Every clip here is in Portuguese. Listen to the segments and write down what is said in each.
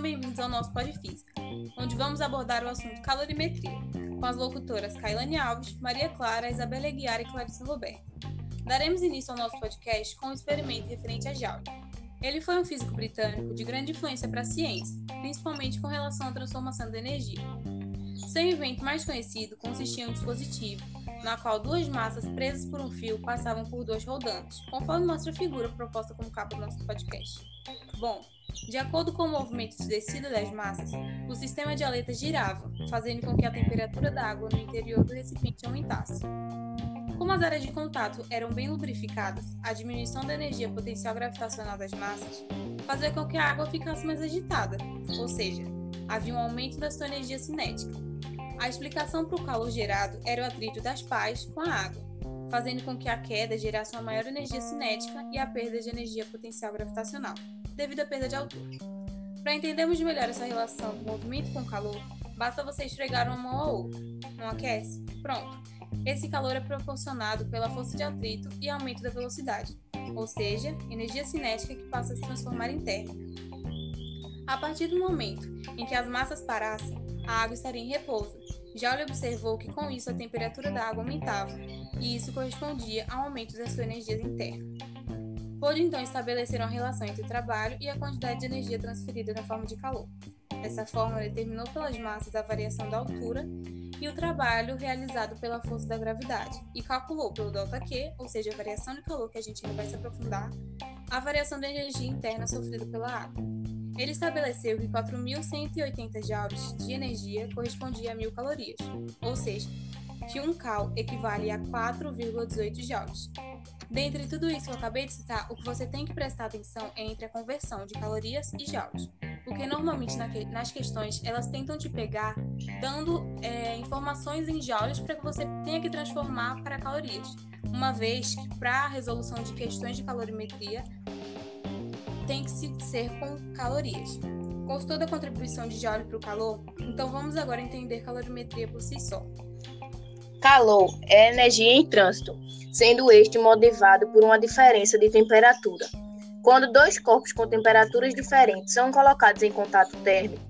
Sejam bem-vindos ao nosso Podfísica, onde vamos abordar o assunto calorimetria, com as locutoras Kailane Alves, Maria Clara, Isabela Aguiar e Clarice Roberto. Daremos início ao nosso podcast com um experimento referente a Joule. Ele foi um físico britânico de grande influência para a ciência, principalmente com relação à transformação da energia. Seu invento mais conhecido consistia em um dispositivo na qual duas massas presas por um fio passavam por dois rodantes, conforme mostra a figura proposta como capa do nosso podcast. Bom, de acordo com o movimento de descida das massas, o sistema de aleta girava, fazendo com que a temperatura da água no interior do recipiente aumentasse. Como as áreas de contato eram bem lubrificadas, a diminuição da energia potencial gravitacional das massas fazia com que a água ficasse mais agitada, ou seja, havia um aumento da sua energia cinética. A explicação para o calor gerado era o atrito das pás com a água, fazendo com que a queda gerasse uma maior energia cinética e a perda de energia potencial gravitacional, devido à perda de altura. Para entendermos melhor essa relação do movimento com o calor, basta você esfregar uma mão a outra. Não aquece? Pronto. Esse calor é proporcionado pela força de atrito e aumento da velocidade, ou seja, energia cinética que passa a se transformar em térmica. A partir do momento em que as massas parassem, a água estaria em repouso. Já ele observou que com isso a temperatura da água aumentava, e isso correspondia ao aumento da sua energia interna. Pôde então estabelecer uma relação entre o trabalho e a quantidade de energia transferida na forma de calor. Dessa forma, determinou pelas massas a variação da altura e o trabalho realizado pela força da gravidade, e calculou pelo ΔQ, ou seja, a variação de calor que a gente ainda vai se aprofundar, a variação da energia interna sofrida pela água. Ele estabeleceu que 4.180 joules de energia correspondia a 1.000 calorias, ou seja, que 1 cal equivale a 4,18 joules. Dentre tudo isso que eu acabei de citar, o que você tem que prestar atenção é entre a conversão de calorias e joules, porque normalmente nas questões elas tentam te pegar dando é, informações em joules para que você tenha que transformar para calorias, uma vez que para a resolução de questões de calorimetria tem que se ser com calorias. Gostou da contribuição de Joule para o calor? Então vamos agora entender calorimetria por si só. Calor é energia em trânsito, sendo este motivado por uma diferença de temperatura. Quando dois corpos com temperaturas diferentes são colocados em contato térmico,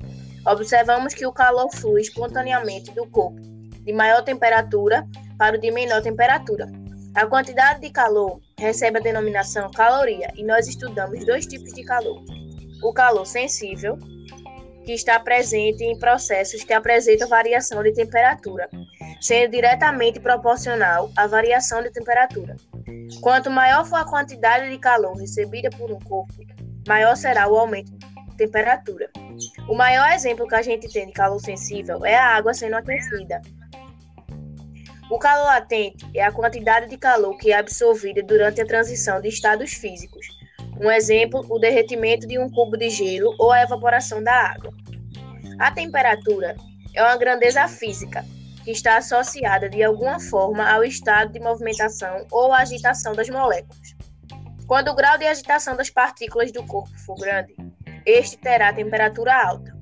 observamos que o calor flui espontaneamente do corpo de maior temperatura para o de menor temperatura. A quantidade de calor recebe a denominação caloria e nós estudamos dois tipos de calor. O calor sensível, que está presente em processos que apresentam variação de temperatura, sendo diretamente proporcional à variação de temperatura. Quanto maior for a quantidade de calor recebida por um corpo, maior será o aumento de temperatura. O maior exemplo que a gente tem de calor sensível é a água sendo aquecida. O calor latente é a quantidade de calor que é absorvida durante a transição de estados físicos. Um exemplo, o derretimento de um cubo de gelo ou a evaporação da água. A temperatura é uma grandeza física que está associada de alguma forma ao estado de movimentação ou agitação das moléculas. Quando o grau de agitação das partículas do corpo for grande, este terá temperatura alta.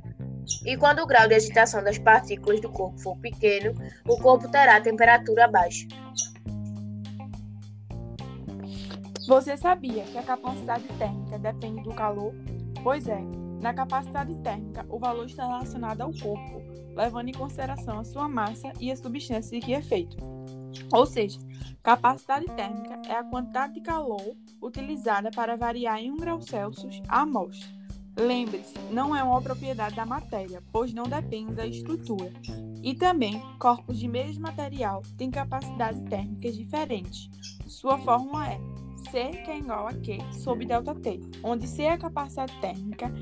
E quando o grau de agitação das partículas do corpo for pequeno, o corpo terá temperatura baixa. Você sabia que a capacidade térmica depende do calor? Pois é, na capacidade térmica, o valor está relacionado ao corpo, levando em consideração a sua massa e a substância de que é feito. Ou seja, capacidade térmica é a quantidade de calor utilizada para variar em 1 grau Celsius a amostra. Lembre-se, não é uma propriedade da matéria, pois não depende da estrutura. E também, corpos de mesmo material têm capacidades térmicas diferentes. Sua fórmula é C que é igual a Q sobre ΔT, onde C é a capacidade térmica,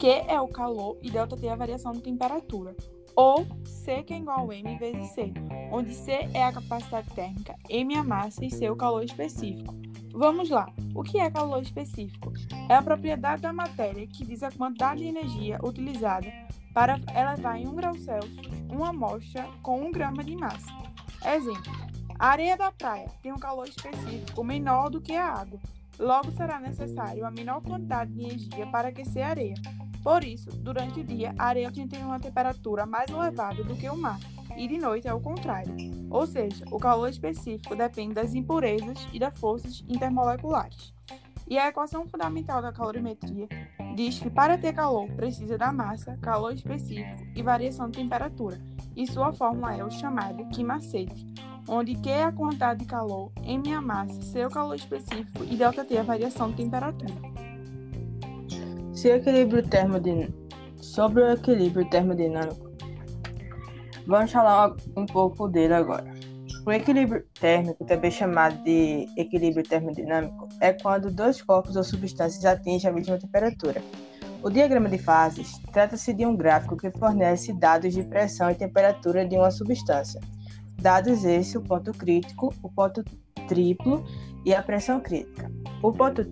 Q é o calor e ΔT é a variação de temperatura. Ou C que é igual a M vezes C, onde C é a capacidade térmica, M a massa e C o calor específico. Vamos lá. O que é calor específico? É a propriedade da matéria que diz a quantidade de energia utilizada para elevar em 1 grau Celsius uma amostra com 1 grama de massa. Exemplo: a areia da praia tem um calor específico menor do que a água. Logo será necessário a menor quantidade de energia para aquecer a areia. Por isso, durante o dia, a areia tem uma temperatura mais elevada do que o mar e de noite é o contrário. Ou seja, o calor específico depende das impurezas e das forças intermoleculares. E a equação fundamental da calorimetria diz que para ter calor precisa da massa, calor específico e variação de temperatura, e sua fórmula é o chamado Q macete, onde Q é a quantidade de calor, M é a massa, C é o calor específico e ΔT é a variação de temperatura. Se o equilíbrio termodinâmico, sobre o equilíbrio termodinâmico, vamos falar um pouco dele agora. O equilíbrio térmico, também chamado de equilíbrio termodinâmico, é quando dois corpos ou substâncias atingem a mesma temperatura. O diagrama de fases trata-se de um gráfico que fornece dados de pressão e temperatura de uma substância. Dados esse, o ponto crítico, o ponto triplo e a pressão crítica. O ponto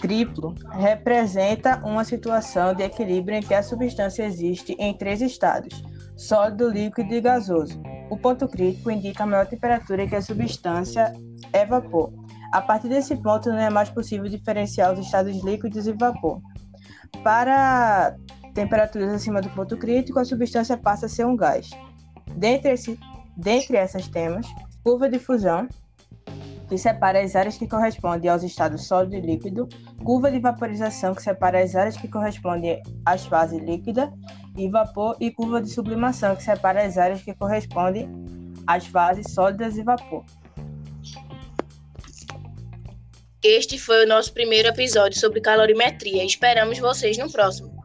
triplo representa uma situação de equilíbrio em que a substância existe em três estados: sólido, líquido e gasoso. O ponto crítico indica a maior temperatura que a substância é vapor. A partir desse ponto, não é mais possível diferenciar os estados líquidos e vapor. Para temperaturas acima do ponto crítico, a substância passa a ser um gás. Dentre, esse, dentre essas temas, curva de fusão, que separa as áreas que correspondem aos estados sólido e líquido, curva de vaporização, que separa as áreas que correspondem às fases líquida e vapor, e curva de sublimação, que separa as áreas que correspondem às fases sólidas e vapor. Este foi o nosso primeiro episódio sobre calorimetria. Esperamos vocês no próximo.